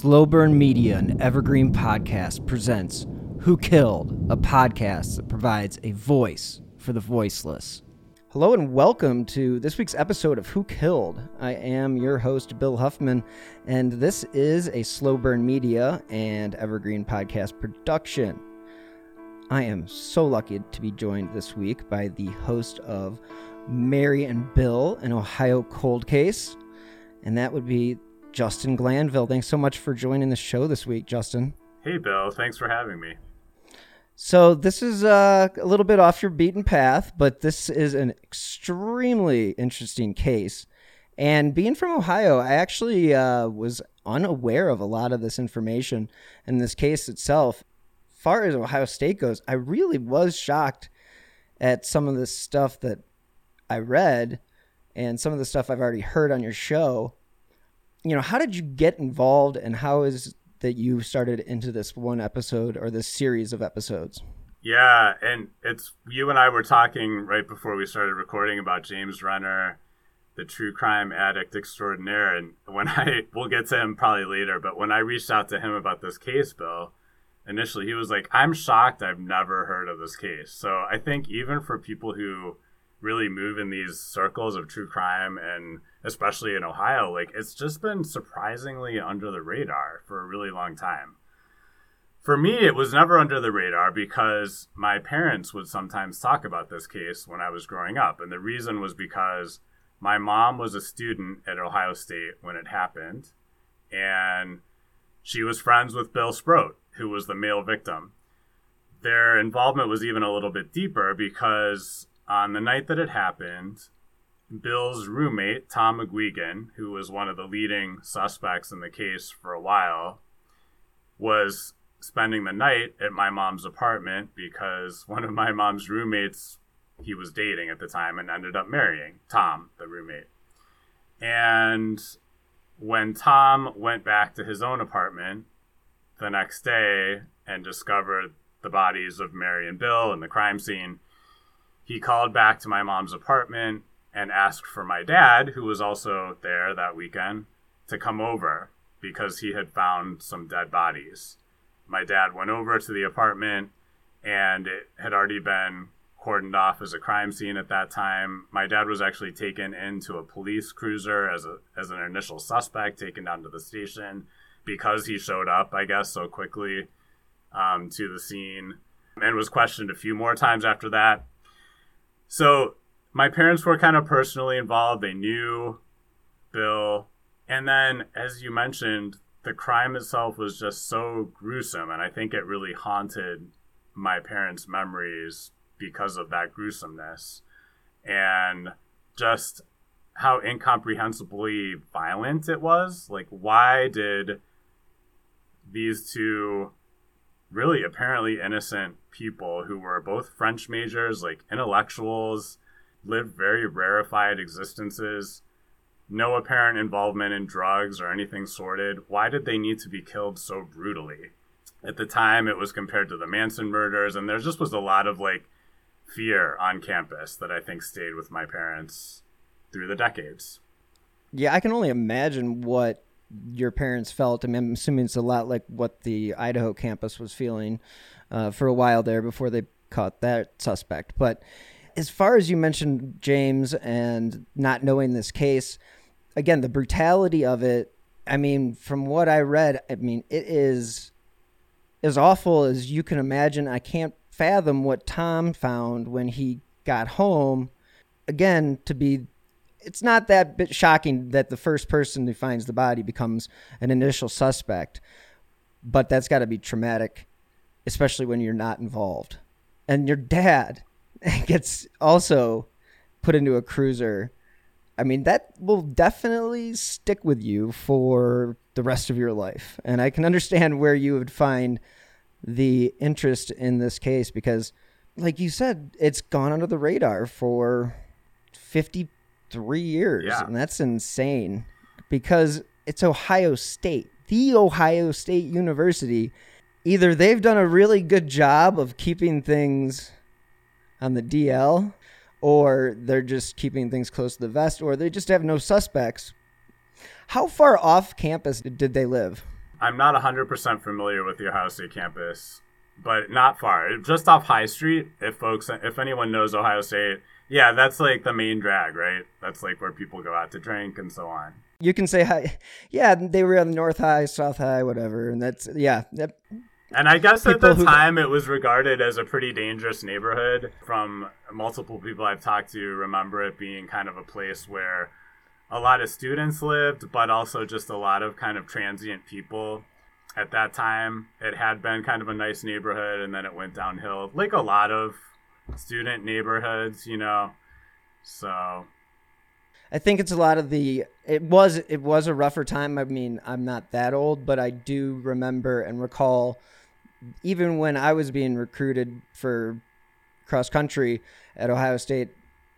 Slow Burn Media and Evergreen Podcast presents Who Killed, a podcast that provides a voice for the voiceless. Hello and welcome to this week's episode of Who Killed. I am your host, Bill Huffman, and this is a Slow Burn Media and Evergreen Podcast production. I am so lucky to be joined this week by the host of Mary and Bill, an Ohio cold case, and that would be Justin Glanville. Thanks so much for joining the show this week, Justin. Hey, Bill. Thanks for having me. So, this is uh, a little bit off your beaten path, but this is an extremely interesting case. And being from Ohio, I actually uh, was unaware of a lot of this information in this case itself. Far as Ohio State goes, I really was shocked at some of the stuff that I read and some of the stuff I've already heard on your show you know, how did you get involved and how is that you started into this one episode or this series of episodes? Yeah, and it's you and I were talking right before we started recording about James Renner, the true crime addict extraordinaire. And when I, we'll get to him probably later, but when I reached out to him about this case, Bill, initially he was like, I'm shocked I've never heard of this case. So I think even for people who really move in these circles of true crime and especially in Ohio, like it's just been surprisingly under the radar for a really long time. For me, it was never under the radar because my parents would sometimes talk about this case when I was growing up. And the reason was because my mom was a student at Ohio State when it happened. And she was friends with Bill Sproat, who was the male victim. Their involvement was even a little bit deeper because on the night that it happened, Bill's roommate, Tom McGuigan, who was one of the leading suspects in the case for a while, was spending the night at my mom's apartment because one of my mom's roommates he was dating at the time and ended up marrying Tom, the roommate. And when Tom went back to his own apartment the next day and discovered the bodies of Mary and Bill and the crime scene, he called back to my mom's apartment and asked for my dad, who was also there that weekend, to come over because he had found some dead bodies. My dad went over to the apartment and it had already been cordoned off as a crime scene at that time. My dad was actually taken into a police cruiser as a as an initial suspect, taken down to the station because he showed up, I guess, so quickly um, to the scene and was questioned a few more times after that. So my parents were kind of personally involved. They knew Bill. And then, as you mentioned, the crime itself was just so gruesome. And I think it really haunted my parents' memories because of that gruesomeness and just how incomprehensibly violent it was. Like, why did these two really apparently innocent people who were both French majors, like intellectuals, lived very rarefied existences, no apparent involvement in drugs or anything sordid. Why did they need to be killed so brutally? At the time, it was compared to the Manson murders, and there just was a lot of like fear on campus that I think stayed with my parents through the decades. Yeah, I can only imagine what your parents felt. I mean, I'm assuming it's a lot like what the Idaho campus was feeling uh, for a while there before they caught that suspect. But as far as you mentioned, James, and not knowing this case, again, the brutality of it. I mean, from what I read, I mean, it is as awful as you can imagine. I can't fathom what Tom found when he got home. Again, to be, it's not that bit shocking that the first person who finds the body becomes an initial suspect, but that's got to be traumatic, especially when you're not involved. And your dad, gets also put into a cruiser, I mean, that will definitely stick with you for the rest of your life. And I can understand where you would find the interest in this case because, like you said, it's gone under the radar for 53 years. Yeah. And that's insane because it's Ohio State, the Ohio State University. Either they've done a really good job of keeping things on the DL, or they're just keeping things close to the vest, or they just have no suspects. How far off campus did they live? I'm not 100% familiar with the Ohio State campus, but not far. Just off High Street, if folks, if anyone knows Ohio State, yeah, that's like the main drag, right? That's like where people go out to drink and so on. You can say hi. Yeah, they were on the North High, South High, whatever, and that's yeah. That, and I guess at the who... time it was regarded as a pretty dangerous neighborhood. From multiple people I've talked to, remember it being kind of a place where a lot of students lived, but also just a lot of kind of transient people. At that time, it had been kind of a nice neighborhood, and then it went downhill, like a lot of student neighborhoods, you know. So I think it's a lot of the it was it was a rougher time. I mean, I'm not that old, but I do remember and recall even when I was being recruited for cross country at Ohio State,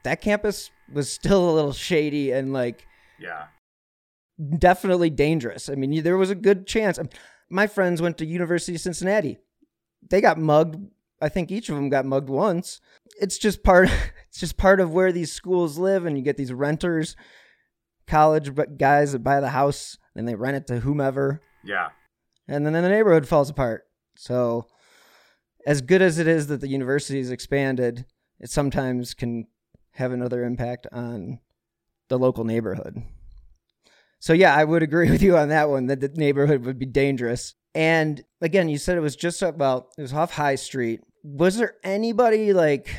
that campus was still a little shady and like yeah. Definitely dangerous. I mean, there was a good chance. My friends went to University of Cincinnati. They got mugged. I think each of them got mugged once. It's just part it's just part of where these schools live and you get these renters, college guys that buy the house and they rent it to whomever. Yeah. And then the neighborhood falls apart. So, as good as it is that the university is expanded, it sometimes can have another impact on the local neighborhood. So, yeah, I would agree with you on that one that the neighborhood would be dangerous. And again, you said it was just about, it was off High Street. Was there anybody like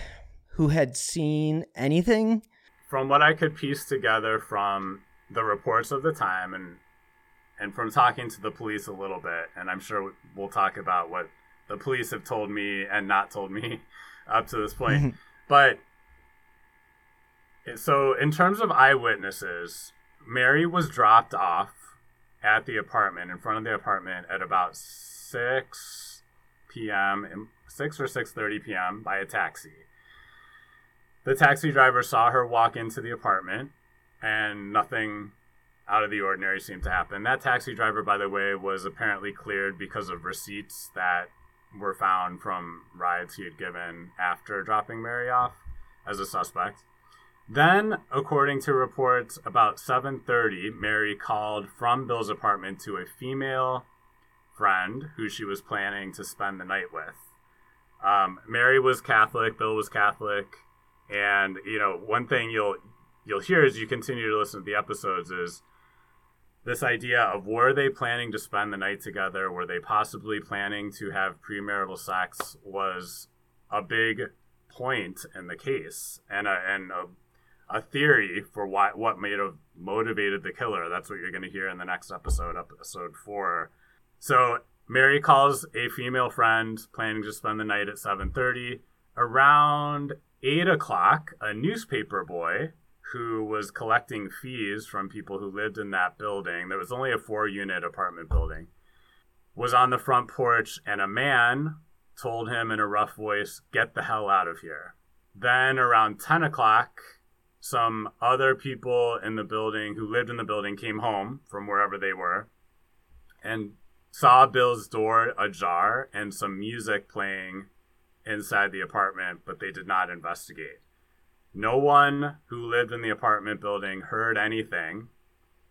who had seen anything? From what I could piece together from the reports of the time and and from talking to the police a little bit, and I'm sure we'll talk about what the police have told me and not told me up to this point. but so, in terms of eyewitnesses, Mary was dropped off at the apartment in front of the apartment at about 6 p.m. 6 or 6:30 p.m. by a taxi. The taxi driver saw her walk into the apartment and nothing out of the ordinary seemed to happen. That taxi driver, by the way, was apparently cleared because of receipts that were found from rides he had given after dropping Mary off as a suspect. Then, according to reports, about 7:30, Mary called from Bill's apartment to a female friend who she was planning to spend the night with. Um, Mary was Catholic, Bill was Catholic, and you know one thing you'll you'll hear as you continue to listen to the episodes is this idea of were they planning to spend the night together? Were they possibly planning to have premarital sex? Was a big point in the case and a, and a, a theory for why what may have motivated the killer. That's what you're going to hear in the next episode, episode four. So Mary calls a female friend planning to spend the night at 7:30. Around eight o'clock, a newspaper boy who was collecting fees from people who lived in that building. There was only a four unit apartment building. Was on the front porch, and a man told him in a rough voice, Get the hell out of here. Then around 10 o'clock, some other people in the building who lived in the building came home from wherever they were and saw Bill's door ajar and some music playing inside the apartment, but they did not investigate. No one who lived in the apartment building heard anything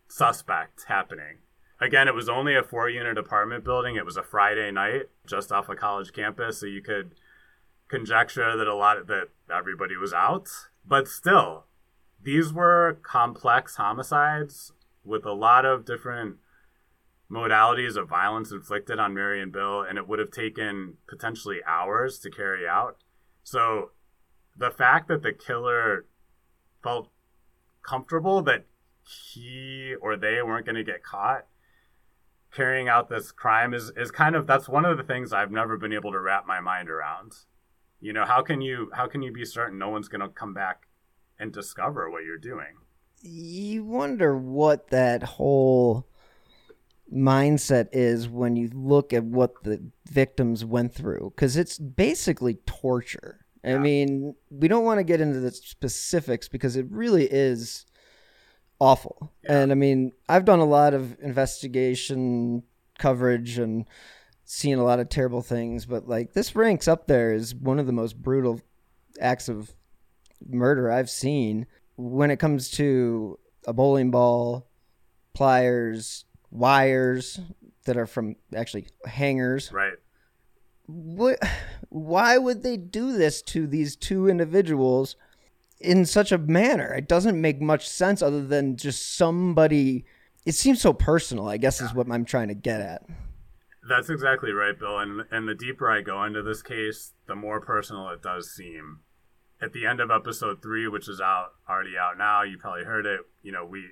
suspect happening. Again, it was only a four unit apartment building. It was a Friday night just off a college campus, so you could conjecture that a lot of that everybody was out. But still, these were complex homicides with a lot of different modalities of violence inflicted on Mary and Bill, and it would have taken potentially hours to carry out. So the fact that the killer felt comfortable that he or they weren't going to get caught carrying out this crime is is kind of that's one of the things I've never been able to wrap my mind around. You know, how can you how can you be certain no one's going to come back and discover what you're doing? You wonder what that whole mindset is when you look at what the victims went through cuz it's basically torture. I mean, we don't want to get into the specifics because it really is awful. Yeah. And I mean, I've done a lot of investigation coverage and seen a lot of terrible things, but like this ranks up there as one of the most brutal acts of murder I've seen when it comes to a bowling ball, pliers, wires, that are from actually hangers. Right. What? Why would they do this to these two individuals in such a manner? It doesn't make much sense other than just somebody. It seems so personal. I guess is what I'm trying to get at. That's exactly right, Bill. And and the deeper I go into this case, the more personal it does seem. At the end of episode three, which is out already out now, you probably heard it. You know, we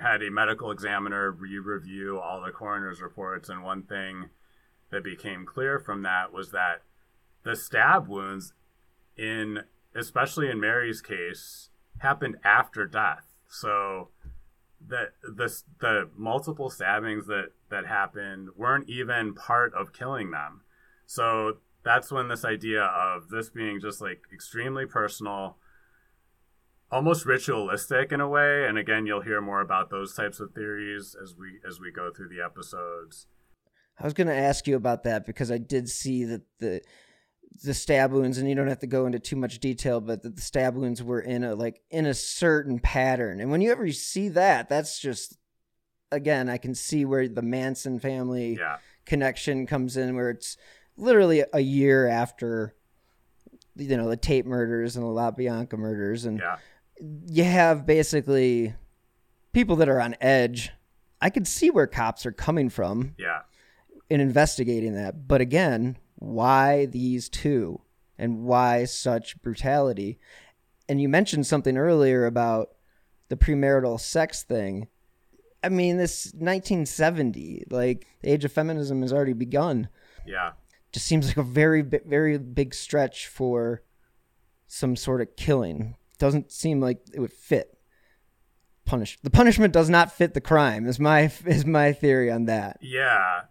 had a medical examiner re-review all the coroner's reports, and one thing that became clear from that was that the stab wounds, in especially in Mary's case, happened after death. So the the the multiple stabbings that that happened weren't even part of killing them. So that's when this idea of this being just like extremely personal, almost ritualistic in a way, and again you'll hear more about those types of theories as we as we go through the episodes. I was going to ask you about that because I did see that the the stab wounds, and you don't have to go into too much detail, but that the stab wounds were in a like in a certain pattern. And when you ever see that, that's just again, I can see where the Manson family Yeah. connection comes in, where it's literally a year after you know the Tate murders and the La Bianca murders, and Yeah. you have basically people that are on edge. I could see where cops are coming from Yeah. in investigating that. But again, why these two and why such brutality? And you mentioned something earlier about the premarital sex thing. I mean, this 1970, like the age of feminism has already begun. Yeah. Just seems like a very, very big stretch for some sort of killing. Doesn't seem like it would fit. Punish the punishment does not fit the crime. Is my is my theory on that. Yeah,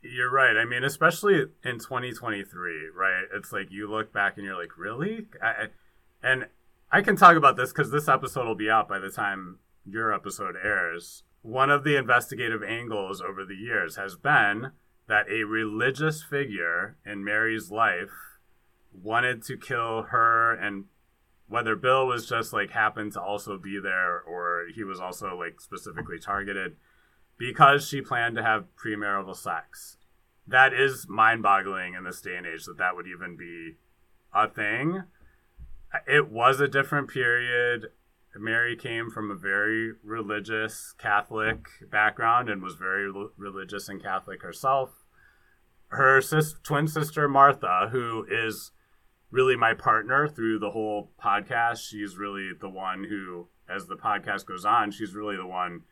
you're right. I mean, especially in 2023, right? It's like you look back and you're like, really? I, and I can talk about this because this episode will be out by the time your episode airs. One of the investigative angles over the years has been that a religious figure in Mary's life wanted to kill her and whether Bill was just like happened to also be there or he was also like specifically targeted because she planned to have premarital sex. That is mind boggling in this day and age that that would even be a thing. It was a different period. Mary came from a very religious Catholic background and was very l- religious and Catholic herself. Her sis- twin sister, Martha, who is really my partner through the whole podcast, she's really the one who, as the podcast goes on, she's really the one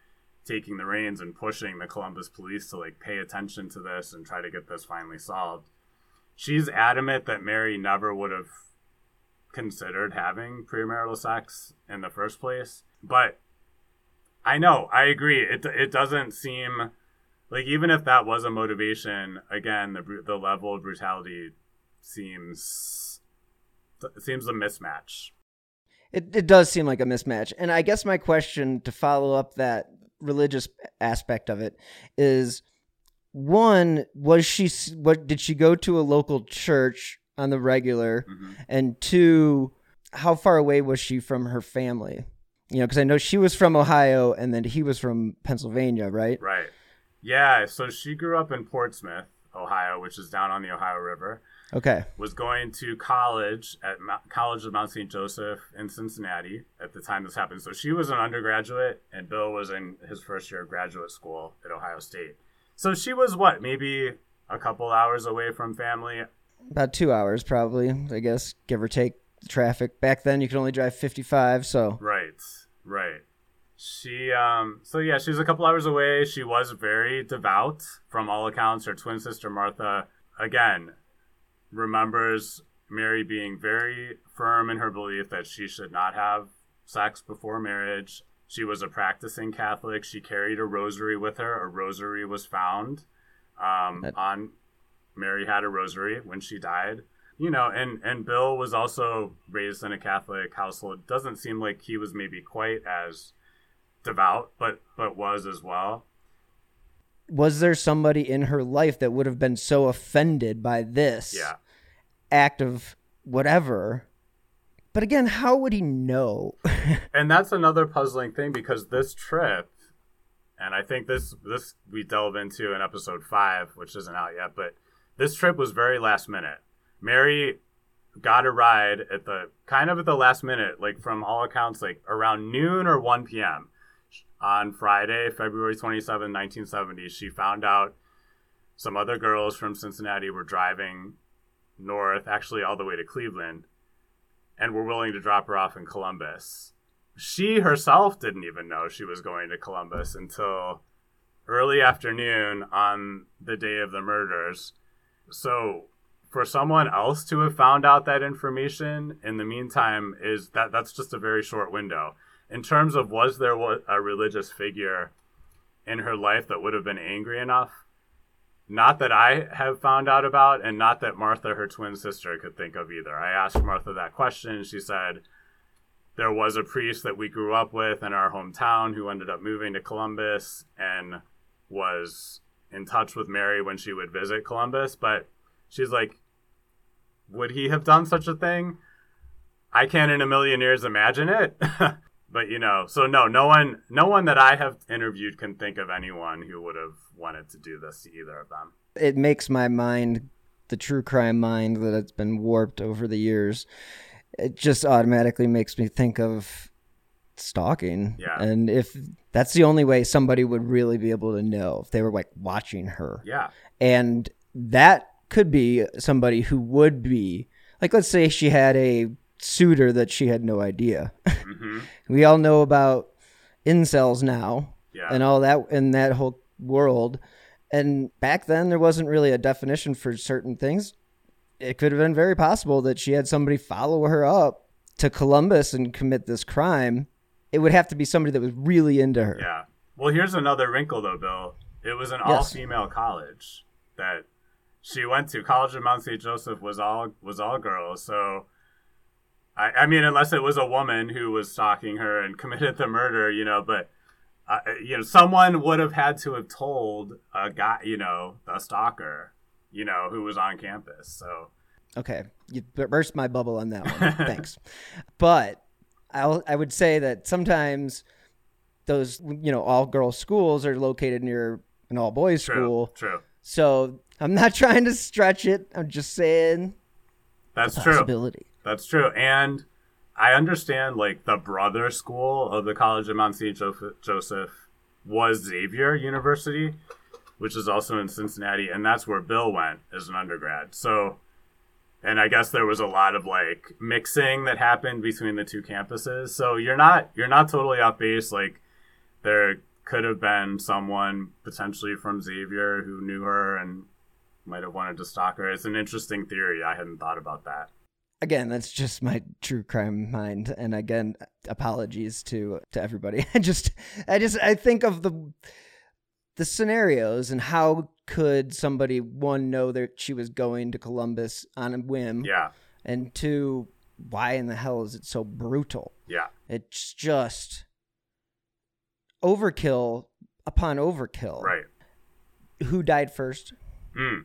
taking the reins and pushing the Columbus police to like pay attention to this and try to get this finally solved. She's adamant that Mary never would have considered having premarital sex in the first place, but I know, I agree. It it doesn't seem like even if that was a motivation, again, the the level of brutality seems seems a mismatch. It it does seem like a mismatch. And I guess my question to follow up that religious aspect of it is one was she what did she go to a local church on the regular Mhm. and two how far away was she from her family you know because i know she was from ohio and then he was from pennsylvania right Right. Yeah. So she grew up in Portsmouth, Ohio, which is down on the Ohio River. okay Was going to college at Mo- College of Mount St. Joseph in Cincinnati at the time this happened. So she was an undergraduate, and Bill was in his first year of graduate school at Ohio State. So she was what, maybe a couple hours away from family. About two hours probably i guess give or take traffic back then you could only drive 55 so Right, right. She, um, so yeah, she was a couple hours away. She was very devout from all accounts. Her twin sister Martha, again, remembers Mary being very firm in her belief that she should not have sex before marriage. She was a practicing Catholic. She carried a rosary with her. A rosary was found um, That- on. Mary had a rosary when she died. You know and and bill was also raised in a catholic household. Doesn't seem like he was maybe quite as devout but but was as well. Was there somebody in her life that would have been so offended by this yeah. act of whatever? But again how would he know? And that's another puzzling thing because this trip and I think this this we delve into in episode five, which isn't out yet, but this trip was very last minute. Mary got a ride at the kind of at the last minute, like from all accounts, like around noon or 1 p.m. on Friday, February 27, 1970. She found out some other girls from Cincinnati were driving north, actually all the way to Cleveland, and were willing to drop her off in Columbus. She herself didn't even know she was going to Columbus until early afternoon on the day of the murders. So for someone else to have found out that information in the meantime is that that's just a very short window. In terms of was there a religious figure in her life that would have been angry enough not that I have found out about, and not that Martha, her twin sister, could think of either. I asked Martha that question, she said there was a priest that we grew up with in our hometown who ended up moving to Columbus and was in touch with Mary when she would visit Columbus. But she's like, would he have done such a thing? I can't in a million years imagine it. but you know, so no, no one, no one that I have interviewed can think of anyone who would have wanted to do this to either of them. It makes my mind, the true crime mind that it's been warped over the years, it just automatically makes me think of stalking. Yeah. And if that's the only way somebody would really be able to know if they were like watching her. Yeah. And that could be somebody who would be like let's say she had a suitor that she had no idea. Mm-hmm. we all know about incels now yeah. and all that in that whole world. And back then, there wasn't really a definition for certain things. It could have been very possible that she had somebody follow her up to Columbus and commit this crime. It would have to be somebody that was really into her. Yeah. Well, here's another wrinkle, though, Bill. It was an yes. all-female college that she went to. College of Mount St. Joseph was all was all girls. So I, I mean, unless it was a woman who was stalking her and committed the murder, you know, but uh, you know, someone would have had to have told a guy, you know, the stalker, you know, who was on campus. So, okay, you burst my bubble on that one. Thanks, but I I would say that sometimes those you know all girls schools are located near an all boys school. True. So I'm not trying to stretch it. I'm just saying that's true. That's true. And I understand like the brother school of the College of Mount St. Joseph was Xavier University, which is also in Cincinnati, and that's where Bill went as an undergrad. So, and I guess there was a lot of like mixing that happened between the two campuses. So you're not you're not totally off base. Like there could have been someone potentially from Xavier who knew her and might have wanted to stalk her. It's an interesting theory. I hadn't thought about that. Again, that's just my true crime mind, and again, apologies to to everybody. I just, I just, I think of the the scenarios and how could somebody one know that she was going to Columbus on a whim, yeah, and two, why in the hell is it so brutal? Yeah, it's just overkill upon overkill. Right. Who died first? Hmm.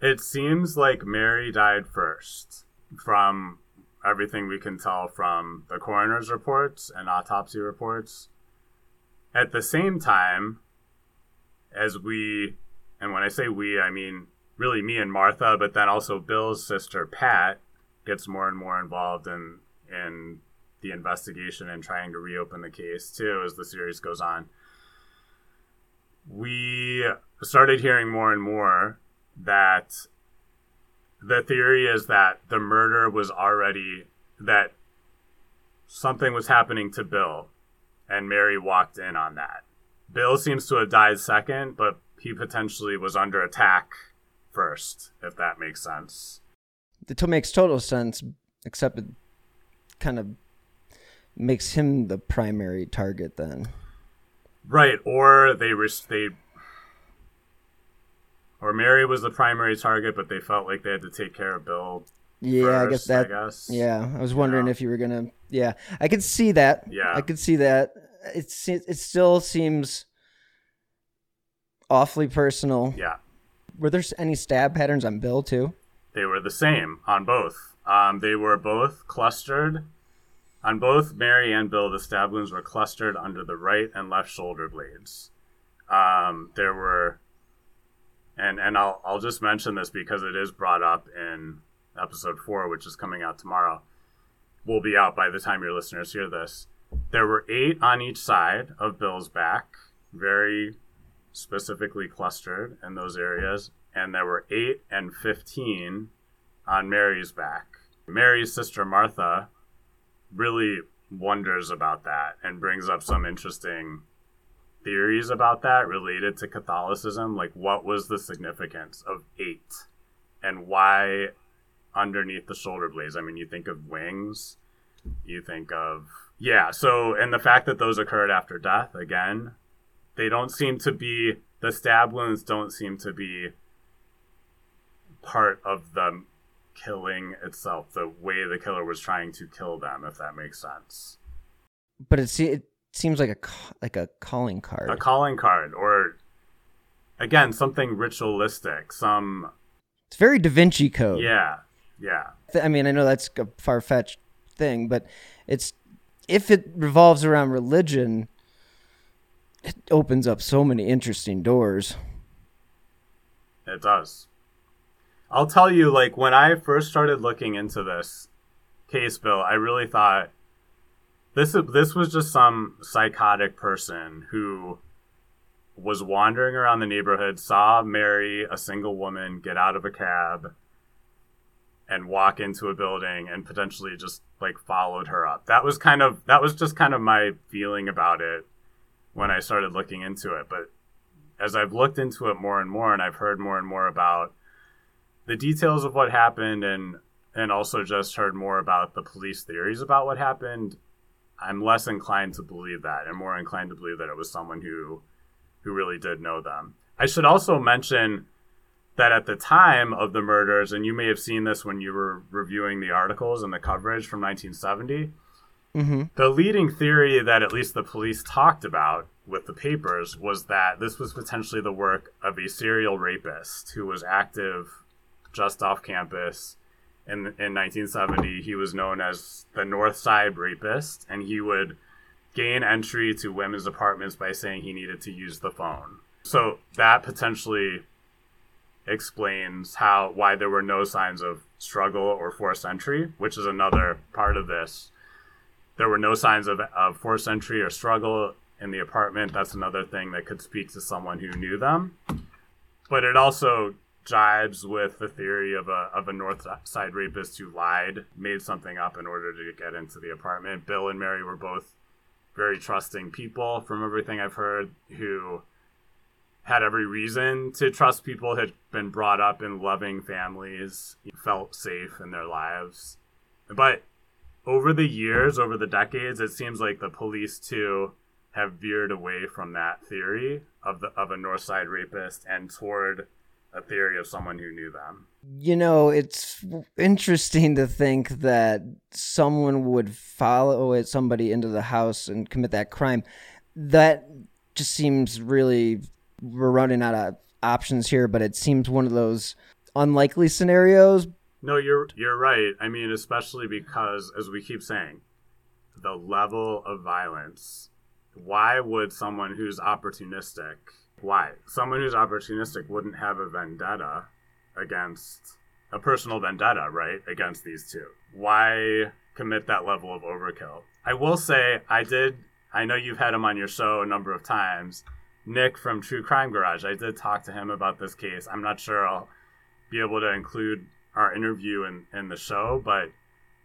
It seems like Mary died first from everything we can tell from the coroner's reports and autopsy reports. At the same time, as we, and when I say we, I mean really me and Martha, but then also Bill's sister Pat gets more and more involved in in the investigation and trying to reopen the case too as the series goes on. We started hearing more and more that the theory is that the murder was already that something was happening to Bill and Mary walked in on that. Bill seems to have died second, but he potentially was under attack first, if that makes sense. It makes total sense, except it kind of makes him the primary target then. Right, or they they or Mary was the primary target, but they felt like they had to take care of Bill. Yeah, first, I guess that. I guess. Yeah, I was wondering yeah. if you were gonna. Yeah, I could see that. Yeah, I could see that. It's it still seems awfully personal. Yeah. Were there any stab patterns on Bill too? They were the same on both. Um, they were both clustered. On both Mary and Bill, the stab wounds were clustered under the right and left shoulder blades. Um, there were, and and I'll I'll just mention this because it is brought up in episode four, which is coming out tomorrow. Will be out by the time your listeners hear this. There were eight on each side of Bill's back, very specifically clustered in those areas, and there were eight and fifteen on Mary's back. Mary's sister Martha really wonders about that and brings up some interesting theories about that related to Catholicism. Like, what was the significance of eight and why underneath the shoulder blades? I mean, you think of wings, you think of, yeah, so, and the fact that those occurred after death, again, they don't seem to be, the stab wounds don't seem to be part of the killing itself, the way the killer was trying to kill them, if that makes sense. But it, it seems like a like a calling card. A calling card, or again something ritualistic. Some. It's very Da Vinci Code. Yeah, yeah. I mean, I know that's a far fetched thing, but it's if it revolves around religion, it opens up so many interesting doors. It does. I'll tell you, like when I first started looking into this case, Bill, I really thought this this was just some psychotic person who was wandering around the neighborhood, saw Mary, a single woman, get out of a cab and walk into a building and potentially just like followed her up. That was kind of that was just kind of my feeling about it when I started looking into it. But as I've looked into it more and more and I've heard more and more about the details of what happened and and also just heard more about the police theories about what happened, I'm less inclined to believe that and more inclined to believe that it was someone who who really did know them. I should also mention that at the time of the murders, and you may have seen this when you were reviewing the articles and the coverage from 1970, mm-hmm. the leading theory that at least the police talked about with the papers was that this was potentially the work of a serial rapist who was active just off campus. In, in 1970, he was known as the North Side Rapist, and he would gain entry to women's apartments by saying he needed to use the phone. So that potentially explains how why there were no signs of struggle or forced entry, which is another part of this. There were no signs of, of forced entry or struggle in the apartment. That's another thing that could speak to someone who knew them. But it also jibes with the theory of a of a North Side rapist who lied, made something up in order to get into the apartment. Bill and Mary were both very trusting people, from everything I've heard, who had every reason to trust people, had been brought up in loving families, felt safe in their lives. But over the years, over the decades, it seems like the police too have veered away from that theory of the of a North Side rapist and toward a theory of someone who knew them. You know, it's interesting to think that someone would follow somebody into the house and commit that crime. That just seems really we're running out of options here, but it seems one of those unlikely scenarios. No, you're you're right. I mean, especially because as we keep saying, the level of violence. Why would someone who's opportunistic why? Someone who's opportunistic wouldn't have a vendetta against a personal vendetta, right? Against these two. Why commit that level of overkill? I will say, I did, I know you've had him on your show a number of times. Nick from True Crime Garage, I did talk to him about this case. I'm not sure I'll be able to include our interview in, in the show, but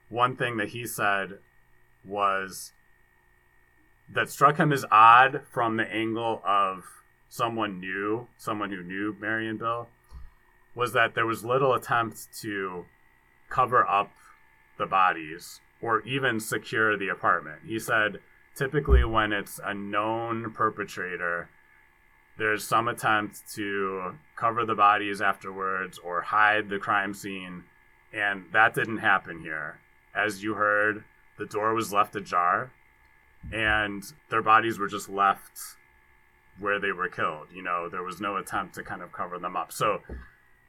one thing that he said was that struck him as odd from the angle of someone knew, someone who knew Mary and Bill, was that there was little attempt to cover up the bodies or even secure the apartment. He said typically when it's a known perpetrator, there's some attempt to cover the bodies afterwards or hide the crime scene, and that didn't happen here. As you heard, the door was left ajar, and their bodies were just left where they were killed. You know, there was no attempt to kind of cover them up. So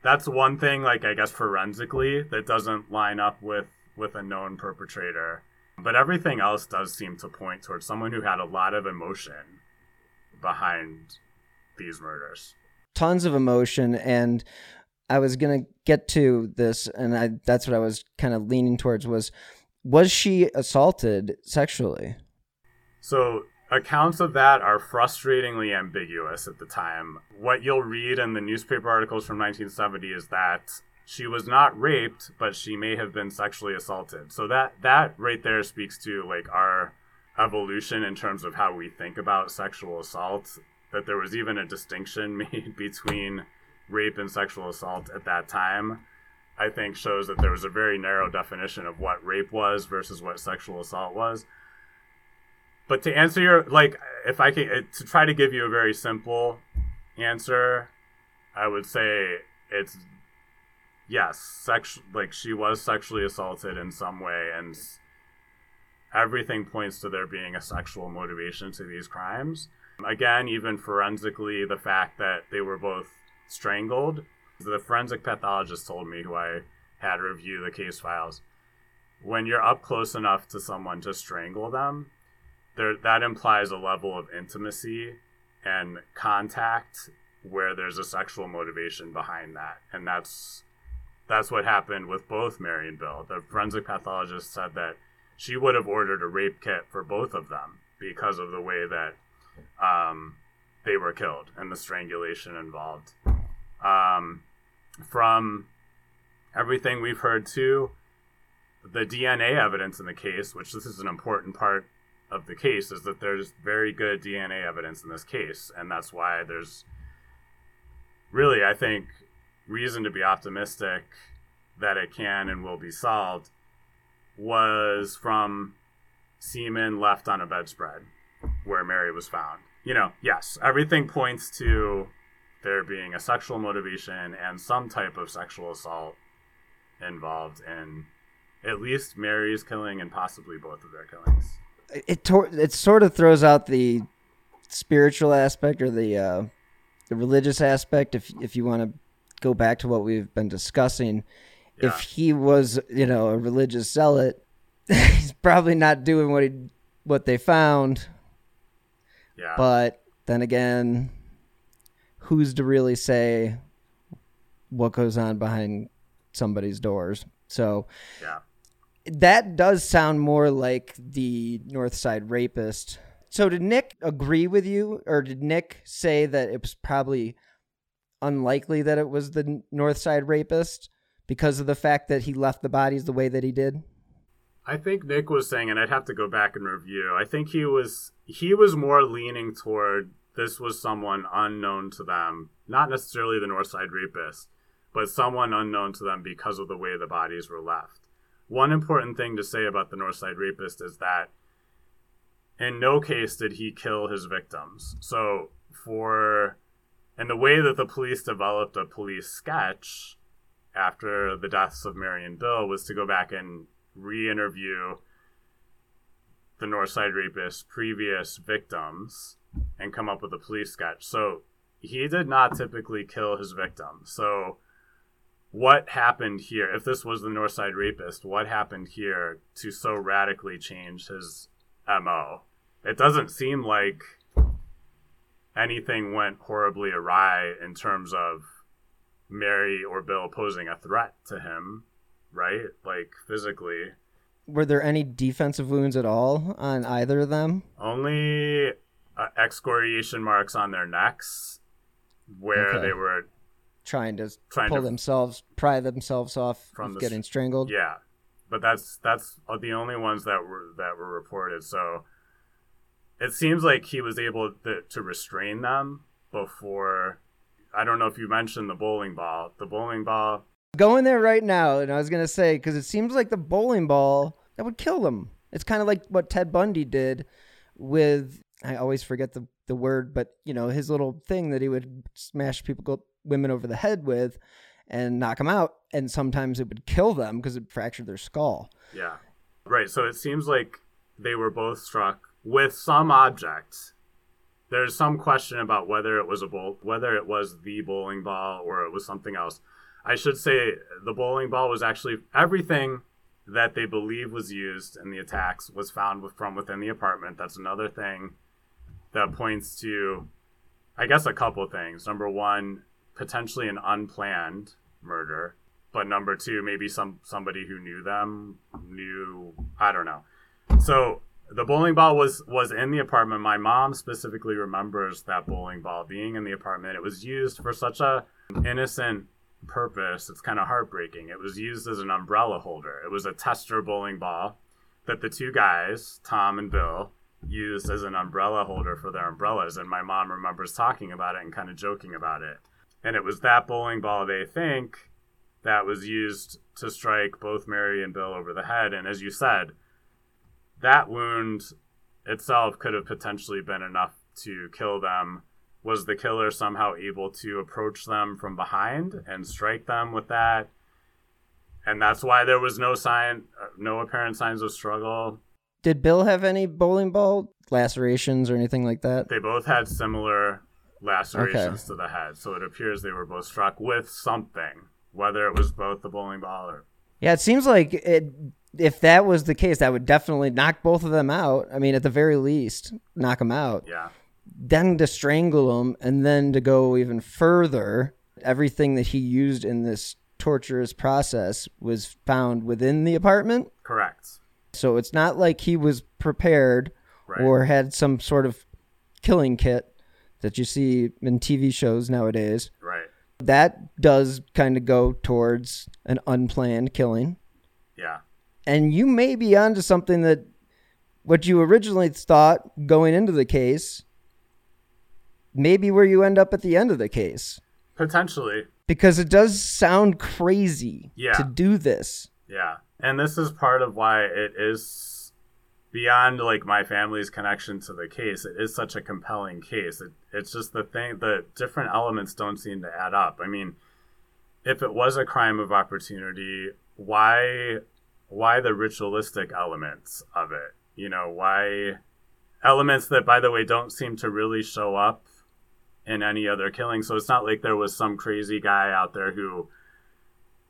that's one thing, like I guess forensically, that doesn't line up with with a known perpetrator. But everything else does seem to point towards someone who had a lot of emotion behind these murders. Tons of emotion and I was gonna get to this, and I that's what I was kind of leaning towards was was she assaulted sexually? So accounts of that are frustratingly ambiguous at the time. What you'll read in the newspaper articles from 1970 is that she was not raped, but she may have been sexually assaulted. So that that right there speaks to like our evolution in terms of how we think about sexual assault. That there was even a distinction made between rape and sexual assault at that time, I think shows that there was a very narrow definition of what rape was versus what sexual assault was. But to answer your like, if I can to try to give you a very simple answer, I would say it's yes, sex like she was sexually assaulted in some way, and everything points to there being a sexual motivation to these crimes. Again, even forensically, the fact that they were both strangled. The forensic pathologist told me, who I had review the case files, when you're up close enough to someone to strangle them, there that implies a level of intimacy and contact where there's a sexual motivation behind that, and that's that's what happened with both Mary and Bill. The forensic pathologist said that she would have ordered a rape kit for both of them because of the way that um, they were killed and the strangulation involved. Um, from everything we've heard too, the DNA evidence in the case, which this is an important part of the case, is that there's very good DNA evidence in this case, and that's why there's really, I think, reason to be optimistic that it can and will be solved. Was from semen left on a bedspread where Mary was found you know, yes, everything points to there being a sexual motivation and some type of sexual assault involved in at least Mary's killing and possibly both of their killings. It tor- it sort of throws out the spiritual aspect or the uh, the religious aspect if if you want to go back to what we've been discussing. Yeah. If he was, you know, a religious zealot, he's probably not doing what he what they found yeah. But then again, who's to really say what goes on behind somebody's doors? So yeah. that does sound more like the North Side rapist. So did Nick agree with you, or did Nick say that it was probably unlikely that it was the North Side rapist because of the fact that he left the bodies the way that he did? I think Nick was saying, and I'd have to go back and review. I think he was he was more leaning toward this was someone unknown to them, not necessarily the Northside rapist, but someone unknown to them because of the way the bodies were left. One important thing to say about the Northside rapist is that in no case did he kill his victims. So for and the way that the police developed a police sketch after the deaths of Mary and Bill was to go back and re-interview the Northside rapist previous victims and come up with a police sketch. So he did not typically kill his victims. So what happened here? If this was the Northside rapist, what happened here to so radically change his MO? It doesn't seem like anything went horribly awry in terms of Mary or Bill posing a threat to him right? Like physically. Were there any defensive wounds at all on either of them? Only uh, excoriation marks on their necks where okay. they were trying to trying pull to themselves, pry themselves off from getting strangled. Yeah, but that's that's the only ones that were that were reported. So it seems like he was able to, to restrain them before. I don't know if you mentioned the bowling ball. The bowling ball Go in there right now, and I was gonna say because it seems like the bowling ball that would kill them. It's kind of like what Ted Bundy did with I always forget the the word, but you know his little thing that he would smash people, women over the head with, and knock them out, and sometimes it would kill them because it fractured their skull. Yeah, right. So it seems like they were both struck with some object. There's some question about whether it was a bowl, whether it was the bowling ball or it was something else. I should say the bowling ball was actually everything that they believe was used in the attacks was found from within the apartment. That's another thing that points to I guess a couple things. Number one, potentially an unplanned murder, but number two, maybe some somebody who knew them knew. I don't know. So the bowling ball was was in the apartment. My mom specifically remembers that bowling ball being in the apartment. It was used for such a innocent purpose. It's kind of heartbreaking. It was used as an umbrella holder. It was a tester bowling ball that the two guys, Tom and Bill, used as an umbrella holder for their umbrellas. And my mom remembers talking about it and kind of joking about it. And it was that bowling ball, they think, that was used to strike both Mary and Bill over the head. And as you said, that wound itself could have potentially been enough to kill them. Was the killer somehow able to approach them from behind and strike them with that? And that's why there was no sign, no apparent signs of struggle. Did Bill have any bowling ball lacerations or anything like that? They both had similar lacerations okay. to the head, so it appears they were both struck with something, whether it was both the bowling ball or. Yeah, it seems like it if that was the case, that would definitely knock both of them out. I mean, at the very least, knock them out. Yeah. Then to strangle him, and then to go even further, everything that he used in this torturous process was found within the apartment. Correct. So it's not like he was prepared right. or had some sort of killing kit that you see in TV shows nowadays. Right. That does kind of go towards an unplanned killing. Yeah and you may be onto something that what you originally thought going into the case maybe where you end up at the end of the case. Potentially. Because it does sound crazy yeah. to do this. Yeah. And this is part of why it is beyond like my family's connection to the case. It is such a compelling case. It, it's just the thing the different elements don't seem to add up. I mean if it was a crime of opportunity why why the ritualistic elements of it? You know, why elements that, by the way, don't seem to really show up in any other killing. So it's not like there was some crazy guy out there who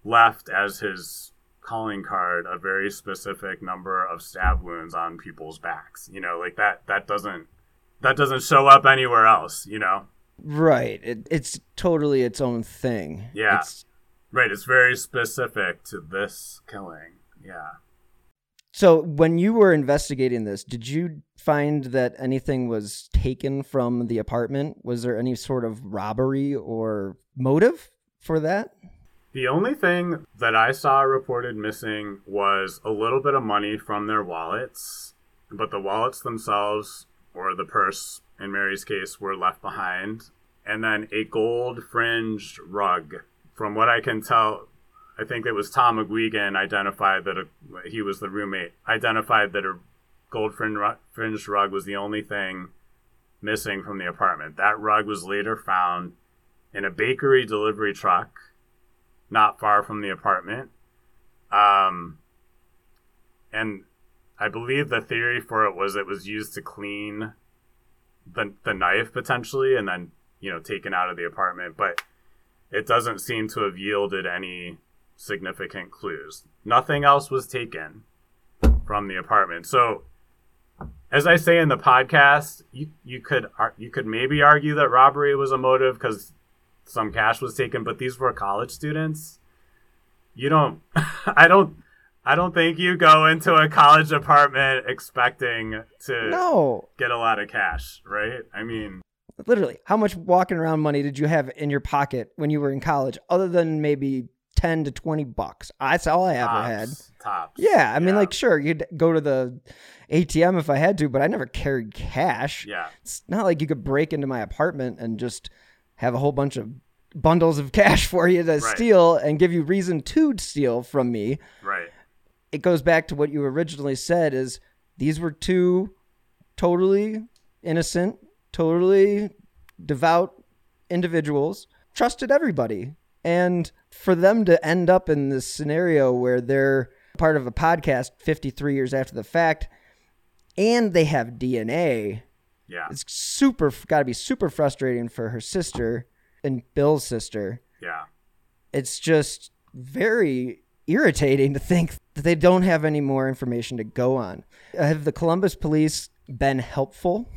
left as his calling card a very specific number of stab wounds on people's backs. You know, like that that doesn't that doesn't show up anywhere else, you know. Right. It, it's totally its own thing. Yeah. It's, right, it's very specific to this killing. Yeah. So when you were investigating this, did you find that anything was taken from the apartment? Was there any sort of robbery or motive for that? The only thing that I saw reported missing was a little bit of money from their wallets, but the wallets themselves, or the purse in Mary's case, were left behind. And then a gold fringed rug. From what I can tell, I think it was Tom McGuigan identified that a, he was the roommate, identified that a gold fringed rug was the only thing missing from the apartment. That rug was later found in a bakery delivery truck not far from the apartment. Um, and I believe the theory for it was it was used to clean the, the knife potentially and then, you know, taken out of the apartment. But it doesn't seem to have yielded any significant clues. Nothing else was taken from the apartment. So, as I say in the podcast, you you could you could maybe argue that robbery was a motive because some cash was taken, but these were college students. You don't, I don't, I don't think you go into a college apartment expecting to no. get a lot of cash, right? I mean, literally, how much walking around money did you have in your pocket when you were in college, other than maybe 10 to 20 bucks. That's all I ever tops, had. Tops. Yeah. I mean, like, sure, you'd go to the ATM if I had to, but I never carried cash. Yeah. It's not like you could break into my apartment and just have a whole bunch of bundles of cash for you to right. steal and give you reason to steal from me. Right. It goes back to what you originally said is these were two totally innocent, totally devout individuals, trusted everybody. And for them to end up in this scenario where they're part of a podcast 53 years after the fact and they have DNA. Yeah. It's super got to be super frustrating for her sister and Bill's sister. Yeah. It's just very irritating to think that they don't have any more information to go on. Uh, have the Columbus police been helpful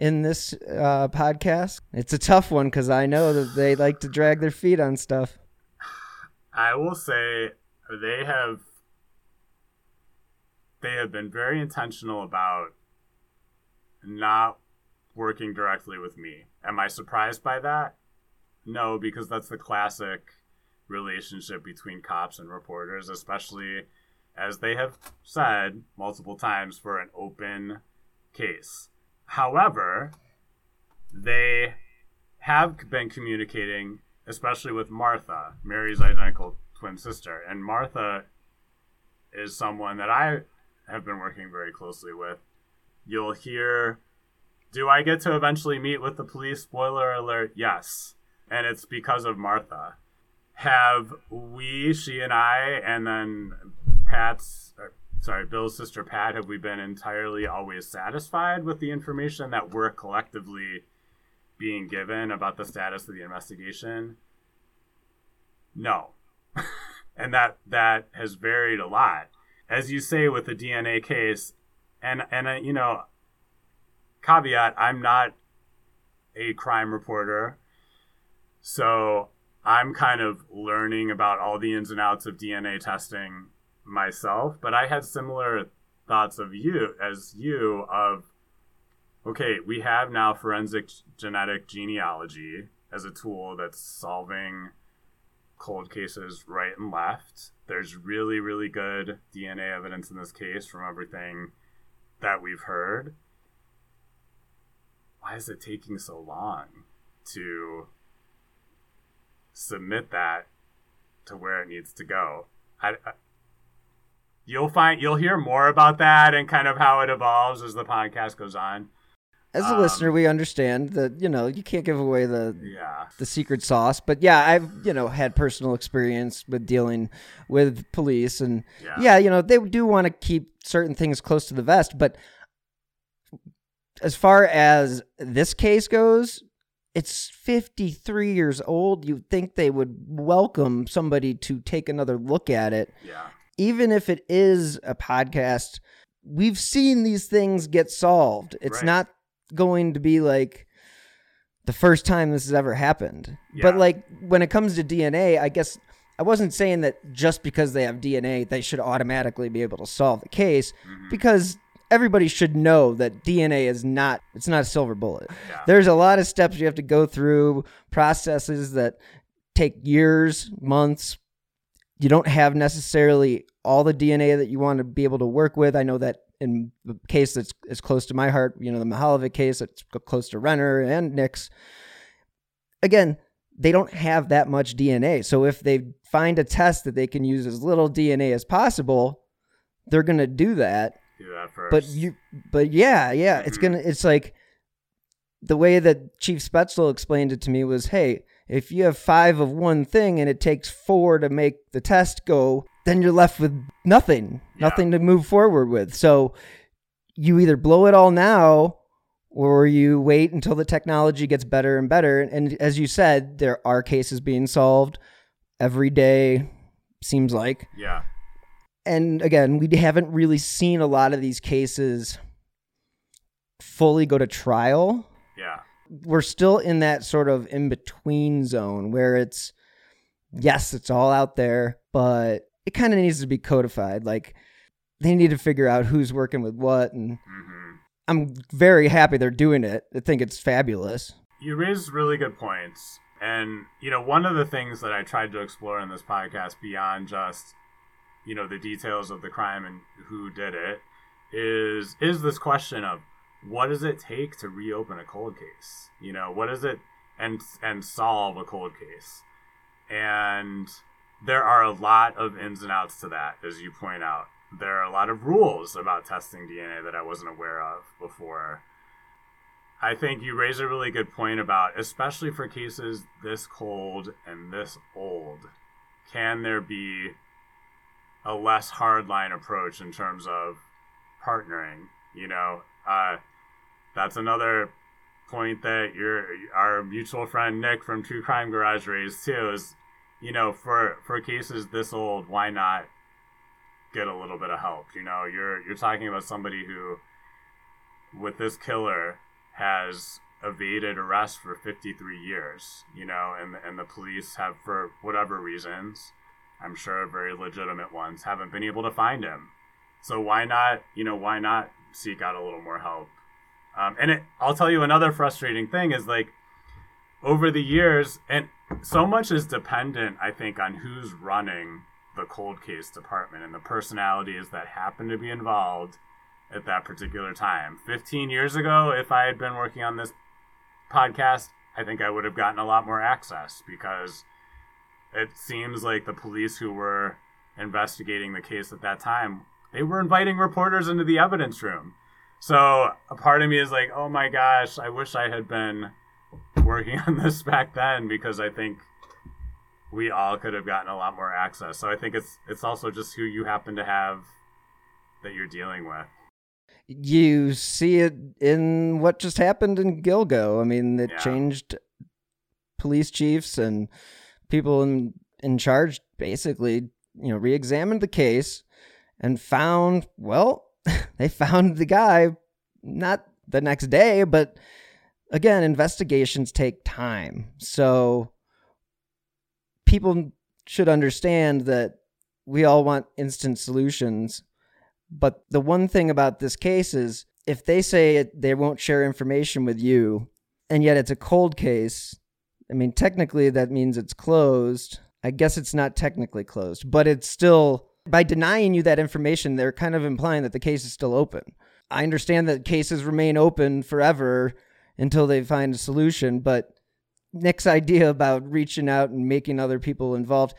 in this uh, podcast. It's a tough one because I know that they like to drag their feet on stuff. I will say they have they have been very intentional about not working directly with me. Am I surprised by that? No, because that's the classic relationship between cops and reporters, especially as they have said multiple times for an open case. However, they have been communicating, especially with Martha, Mary's identical twin sister. And Martha is someone that I have been working very closely with. You'll hear, Do I get to eventually meet with the police? Spoiler alert, yes. And it's because of Martha. Have we, she and I, and then Pat's, sorry, Bill's sister Pat, have we been entirely always satisfied with the information that we're collectively being given about the status of the investigation? No. and that that has varied a lot. As you say with the DNA case, and and uh, you know, caveat, I'm not a crime reporter. So I'm kind of learning about all the ins and outs of DNA testing myself, but I had similar thoughts of you as you of okay, we have now forensic genetic genealogy as a tool that's solving cold cases right and left. There's really, really good DNA evidence in this case from everything that we've heard. Why is it taking so long to submit that to where it needs to go? I, you'll find you'll hear more about that and kind of how it evolves as the podcast goes on. As a um, listener, we understand that you know you can't give away the yeah. the secret sauce, but yeah, I've you know had personal experience with dealing with police, and yeah, yeah you know they do want to keep certain things close to the vest, but as far as this case goes, it's 53 years old. You'd think they would welcome somebody to take another look at it. Yeah. Even if it is a podcast, we've seen these things get solved. It's right. not going to be like the first time this has ever happened. Yeah. But like when it comes to DNA, I guess I wasn't saying that just because they have DNA, they should automatically be able to solve the case mm-hmm. because everybody should know that DNA is not it's not a silver bullet. Yeah. There's a lot of steps you have to go through, processes that take years, months. You don't have necessarily all the DNA that you want to be able to work with. I know that in the case that's is close to my heart, you know, the Mihaljevic case that's close to Renner and Nix. Again, they don't have that much DNA. So if they find a test that they can use as little DNA as possible, they're going to do that. Do that first. But you but yeah, yeah, mm-hmm. it's to it's like the way that Chief Spaetzel explained it to me was, "Hey, if you have 5 of one thing and it takes 4 to make the test go, then you're left with nothing, yeah. nothing to move forward with. So you either blow it all now or you wait until the technology gets better and better. And as you said, there are cases being solved every day, seems like. Yeah. And again, we haven't really seen a lot of these cases fully go to trial. We're still in that sort of in between zone where it's, yes, it's all out there, but it kind of needs to be codified. Like they need to figure out who's working with what, and mm-hmm. I'm very happy they're doing it. I think it's fabulous. You raise really good points, and you know one of the things that I tried to explore in this podcast beyond just you know the details of the crime and who did it is is this question of what does it take to reopen a cold case? You know, what is it and and solve a cold case? And there are a lot of ins and outs to that, as you point out. There are a lot of rules about testing DNA that I wasn't aware of before. I think you raise a really good point about, especially for cases this cold and this old, can there be a less hardline approach in terms of partnering? You know, uh, that's another point that your our mutual friend Nick from True Crime Garage raised too. Is you know, for for cases this old, why not get a little bit of help? You know, you're you're talking about somebody who, with this killer, has evaded arrest for 53 years, you know, and and the police have for whatever reasons, I'm sure very legitimate ones, haven't been able to find him. So why not, you know, why not seek out a little more help? Um, and it, I'll tell you another frustrating thing is like over the years, and so much is dependent, I think, on who's running the cold case department and the personalities that happen to be involved at that particular time. 15 years ago, if I had been working on this podcast, I think I would have gotten a lot more access because it seems like the police who were investigating the case at that time, they were inviting reporters into the evidence room. So a part of me is like, oh my gosh, I wish I had been working on this back then because I think we all could have gotten a lot more access. So I think it's it's also just who you happen to have that you're dealing with. You see it in what just happened in Gilgo. I mean, it Yeah. changed police chiefs and people in in charge basically, you know, re-examined the case and found, well, they found the guy not the next day, but again, investigations take time. So people should understand that we all want instant solutions. But the one thing about this case is if they say it, they won't share information with you, and yet it's a cold case, I mean, technically that means it's closed. I guess it's not technically closed, but it's still, by denying you that information, they're kind of implying that the case is still open. I understand that cases remain open forever until they find a solution, but Nick's idea about reaching out and making other people involved,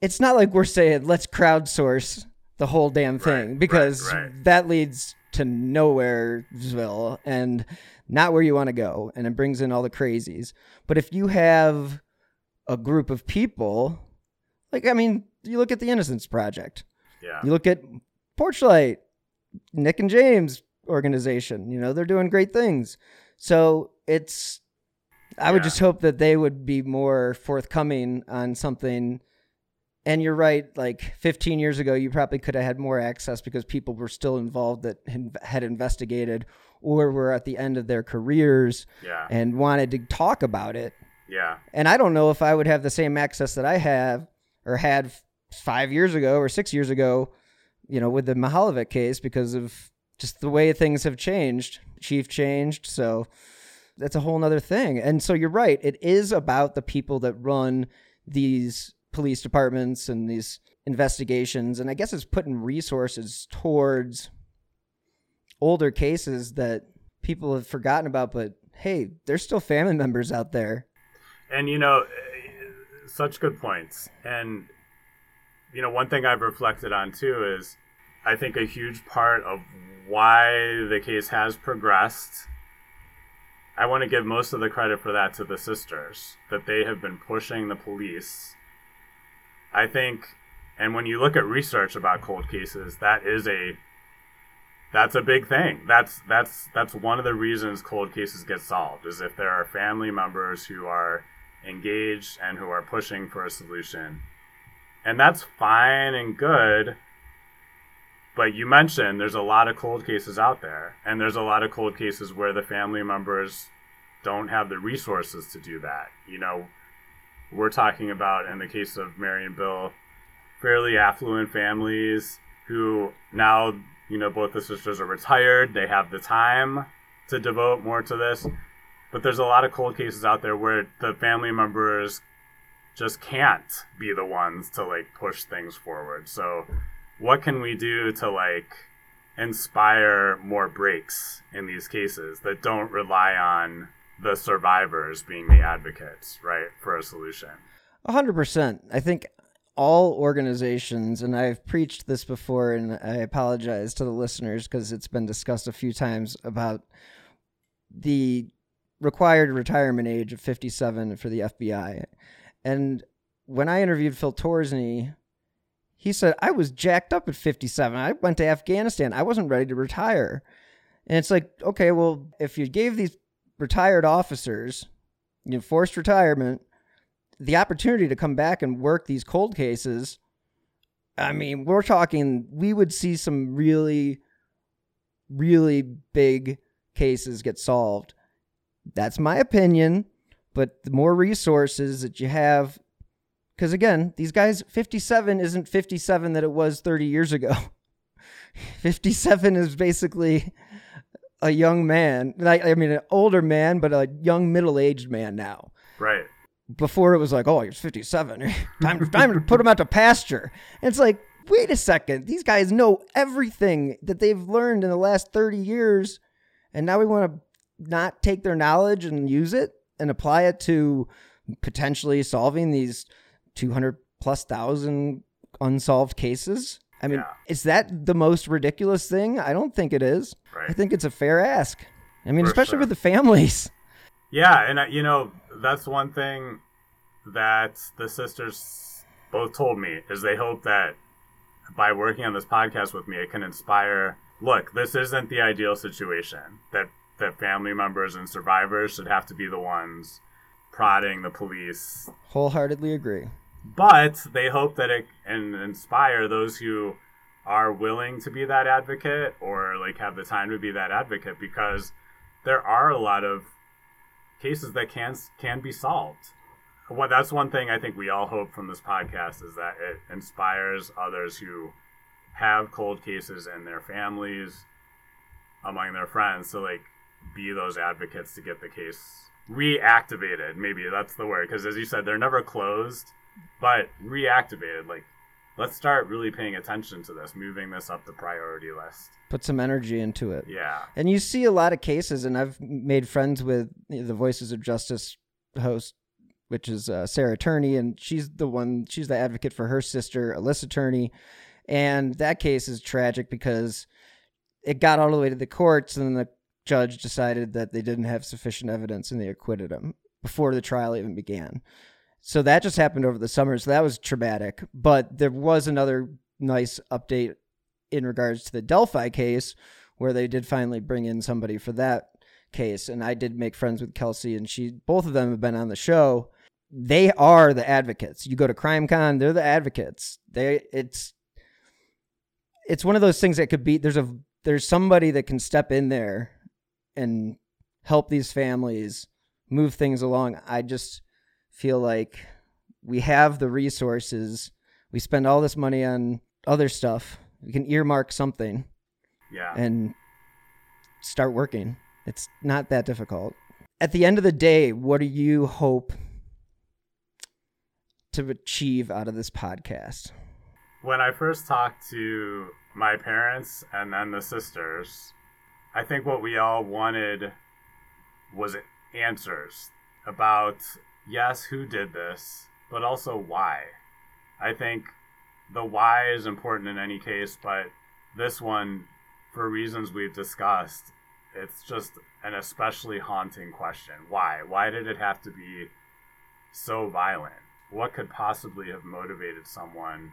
it's not like we're saying let's crowdsource the whole damn thing Right, because right, right. that leads to nowheresville and not where you want to go and it brings in all the crazies. But if you have a group of people, like I mean, you look at the Innocence Project. Yeah. You look at Porchlight, Nick and James organization, you know, they're doing great things. So it's, I would just hope that they would be more forthcoming on something. And you're right, like 15 years ago, you probably could have had more access because people were still involved that had investigated or were at the end of their careers Yeah. and wanted to talk about it. Yeah. And I don't know if I would have the same access that I have or had five years ago or six years ago, you know, with the Mihaljevic case because of just the way things have changed. Chief changed. So that's a whole nother thing. And so you're right. It is about the people that run these police departments and these investigations. And I guess it's putting resources towards older cases that people have forgotten about, but hey, there's still family members out there. And you know, such good points. And you know, one thing I've reflected on too is I think a huge part of why the case has progressed. I want to give most of the credit for that to the sisters that they have been pushing the police. I think and when you look at research about cold cases, that is a that's a big thing. That's that's that's one of the reasons cold cases get solved is if there are family members who are engaged and who are pushing for a solution. And that's fine and good. But you mentioned there's a lot of cold cases out there, and there's a lot of cold cases where the family members don't have the resources to do that. You know, we're talking about in the case of Mary and Bill, fairly affluent families who now, you know, both the sisters are retired. They have the time to devote more to this. But there's a lot of cold cases out there where the family members just can't be the ones to like push things forward. So, what can we do to like inspire more breaks in these cases that don't rely on the survivors being the advocates, right, for a solution? A hundred percent. I think all organizations, and I've preached this before, and I apologize to the listeners because it's been discussed a few times about the required retirement age of 57 for the FBI. And when I interviewed Phil Torsney, he said, I was jacked up at 57. I went to Afghanistan. I wasn't ready to retire. And it's like, okay, well, if you gave these retired officers, you know, forced retirement, the opportunity to come back and work these cold cases, I mean, we're talking, we would see some really, really big cases get solved That's my opinion. But the more resources that you have, because again, these guys, 57 isn't 57 that it was 30 years ago. 57 is basically a young man. Like, I mean, an older man, but a young middle aged man now. Right. Before it was like, oh, he's 57. time, time to put him out to pasture. And it's like, wait a second. These guys know everything that they've learned in the last 30 years. And now we want to not take their knowledge and use it and apply it to potentially solving these 200 plus thousand unsolved cases. I mean, Yeah. is that the most ridiculous thing? I don't think it is. Right. I think it's a fair ask. I mean, For especially sure. with the families. Yeah, and uh, you know that's one thing that the sisters both told me is they hope that by working on this podcast with me, it can inspire. Look, this isn't the ideal situation that that family members and survivors should have to be the ones prodding the police, Wholeheartedly agree. but they hope that it can inspire those who are willing to be that advocate or like have the time to be that advocate because there are a lot of cases that can can be solved. Well, that's one thing I think we all hope from this podcast is that it inspires others who have cold cases in their families, among their friends, to like be those advocates to get the case reactivated. Maybe that's the word, because as you said, they're never closed, but reactivated. Like, let's start really paying attention to this, moving this up the priority list. Put some energy into it. Yeah, And you see a lot of cases, and I've made friends with the Voices of Justice host, which is uh, Sarah Turney, and she's the one, she's the advocate for her sister, Alissa Turney. And that case is tragic because it got all the way to the courts, and then the judge decided that they didn't have sufficient evidence and they acquitted him before the trial even began. So that just happened over the summer. So that was traumatic. But there was another nice update in regards to the Delphi case where they did finally bring in somebody for that case. And I did make friends with Kelsey, and she, both of them have been on the show. They are the advocates. You go to CrimeCon, they're the advocates. They, it's, it's one of those things that could be there's a there's somebody that can step in there and help these families move things along. I just feel like we have the resources. We spend all this money on other stuff. We can earmark something yeah, and start working. It's not that difficult. At the end of the day, what do you hope to achieve out of this podcast? when I first talked to my parents and then the sisters, I think what we all wanted was answers about yes, who did this, but also why. I think the why is important in any case, but this one, for reasons we've discussed, it's just an especially haunting question. Why? Why did it have to be so violent? What could possibly have motivated someone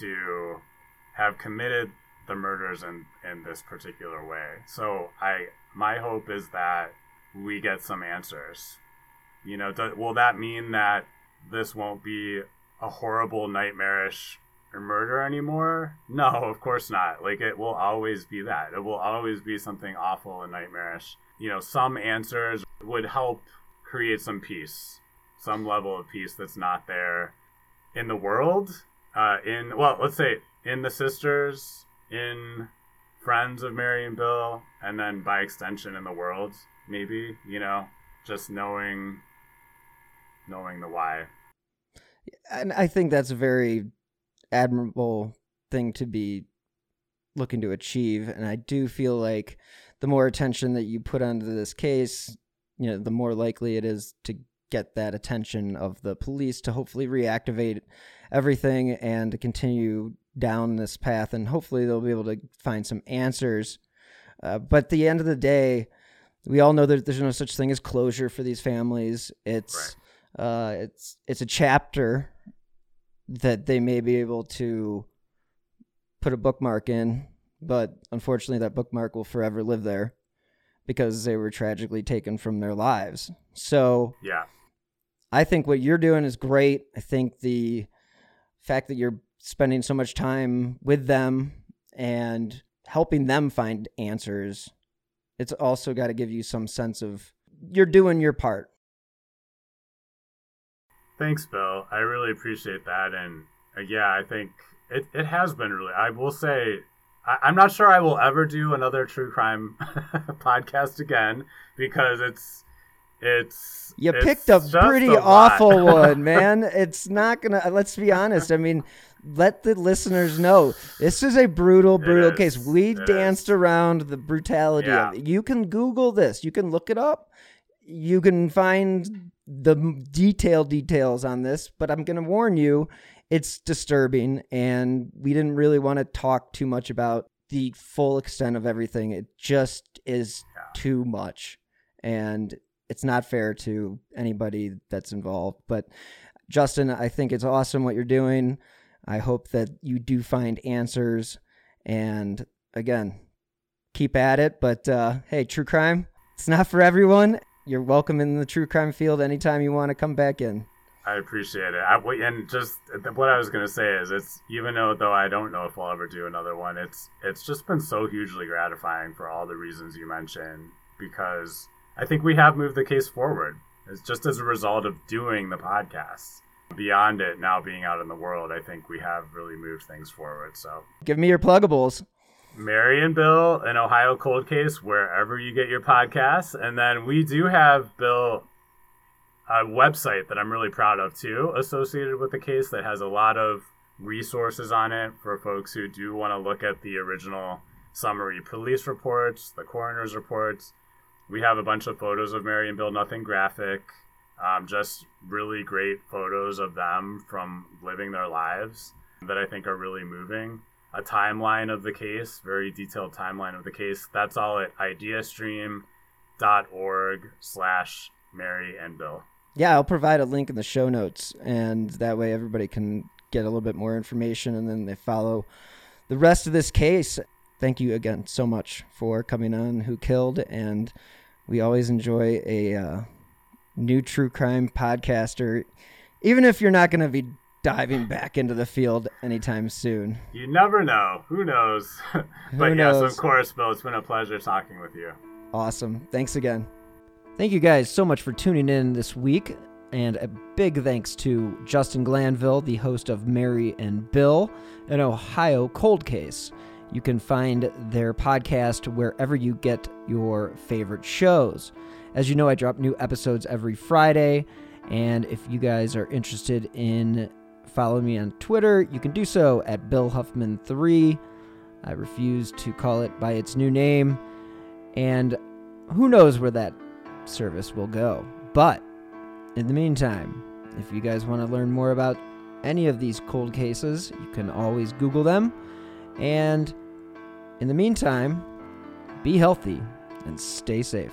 to have committed the murders in, in this particular way? So I my hope is that we get some answers. You know, will that mean that this won't be a horrible, nightmarish murder anymore? No, of course not. Like it will always be that. It will always be something awful and nightmarish. You know, some answers would help create some peace, some level of peace that's not there in the world. Uh, in well, let's say in the sisters, in friends of Mary and Bill, and then by extension in the world, maybe you know, just knowing, knowing the why. and I think that's a very admirable thing to be looking to achieve. And I do feel like the more attention that you put onto this case, you know, the more likely it is to get that attention of the police to hopefully reactivate everything and to continue down this path. And hopefully they'll be able to find some answers. Uh, but at the end of the day, we all know that there's no such thing as closure for these families. It's uh, it's it's a chapter that they may be able to put a bookmark in, but unfortunately, that bookmark will forever live there because they were tragically taken from their lives. So Yeah, I think what you're doing is great. I think the fact that you're spending so much time with them and helping them find answers, it's also got to give you some sense of you're doing your part. Thanks, Bill. I really appreciate that. And uh, yeah, I think it, it has been really, I will say, I, am not sure I will ever do another true crime podcast again because it's, it's, you it's picked a pretty a awful one, man. It's not gonna, let's be honest. I mean, let the listeners know this is a brutal, brutal case. We it danced is. around the brutality yeah. of it. You can Google this, you can look it up, you can find the detailed details on this, but I'm going to warn you, it's disturbing, and we didn't really want to talk too much about the full extent of everything. It just is yeah. too much, and it's not fair to anybody that's involved. But Justin, I think it's awesome what you're doing. I hope that you do find answers, and again, keep at it. But uh, hey, true crime, it's not for everyone you're welcome in the true crime field anytime you want to come back in. I appreciate it. I, and just what I was gonna say is, it's even though though I don't know if I'll ever do another one. It's it's just been so hugely gratifying for all the reasons you mentioned because I think we have moved the case forward. It's just as a result of doing the podcast. Beyond it now being out in the world, I think we have really moved things forward. So give me your pluggables. Mary and Bill, an Ohio cold case, wherever you get your podcasts. And then we do have Bill a website that I'm really proud of too, associated with the case that has a lot of resources on it for folks who do want to look at the original summary police reports, the coroner's reports. We have a bunch of photos of Mary and Bill, nothing graphic, um, just really great photos of them from living their lives that I think are really moving a timeline of the case, very detailed timeline of the case. That's all at ideastream.org slash Mary and Bill. Yeah, I'll provide a link in the show notes, and that way everybody can get a little bit more information, and then they follow the rest of this case. Thank you again so much for coming on Who Killed, and we always enjoy a uh, new true crime podcaster, even if you're not going to be diving back into the field anytime soon. You never know. Who knows? but Who knows? yes, of course, Bill. It's been a pleasure talking with you. Awesome. Thanks again. Thank you guys so much for tuning in this week. And a big thanks to Justin Glanville, the host of Mary and Bill, an Ohio cold case. You can find their podcast wherever you get your favorite shows. As you know, I drop new episodes every Friday. And if you guys are interested in following me on Twitter, you can do so at Bill Huffman3. I refuse to call it by its new name, and who knows where that service will go. But in the meantime, if you guys want to learn more about any of these cold cases, you can always Google them. And in the meantime, be healthy and stay safe.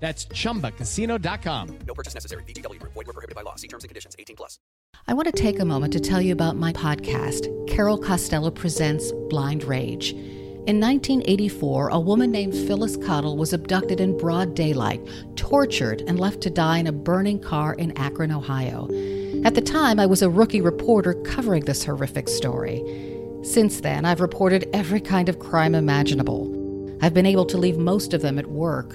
That's ChumbaCasino.com. No purchase necessary. VGW. Void were prohibited by law. See terms and conditions. 18 plus. I want to take a moment to tell you about my podcast, Carol Costello Presents Blind Rage. In 1984, a woman named Phyllis Cottle was abducted in broad daylight, tortured, and left to die in a burning car in Akron, Ohio. At the time, I was a rookie reporter covering this horrific story. Since then, I've reported every kind of crime imaginable. I've been able to leave most of them at work,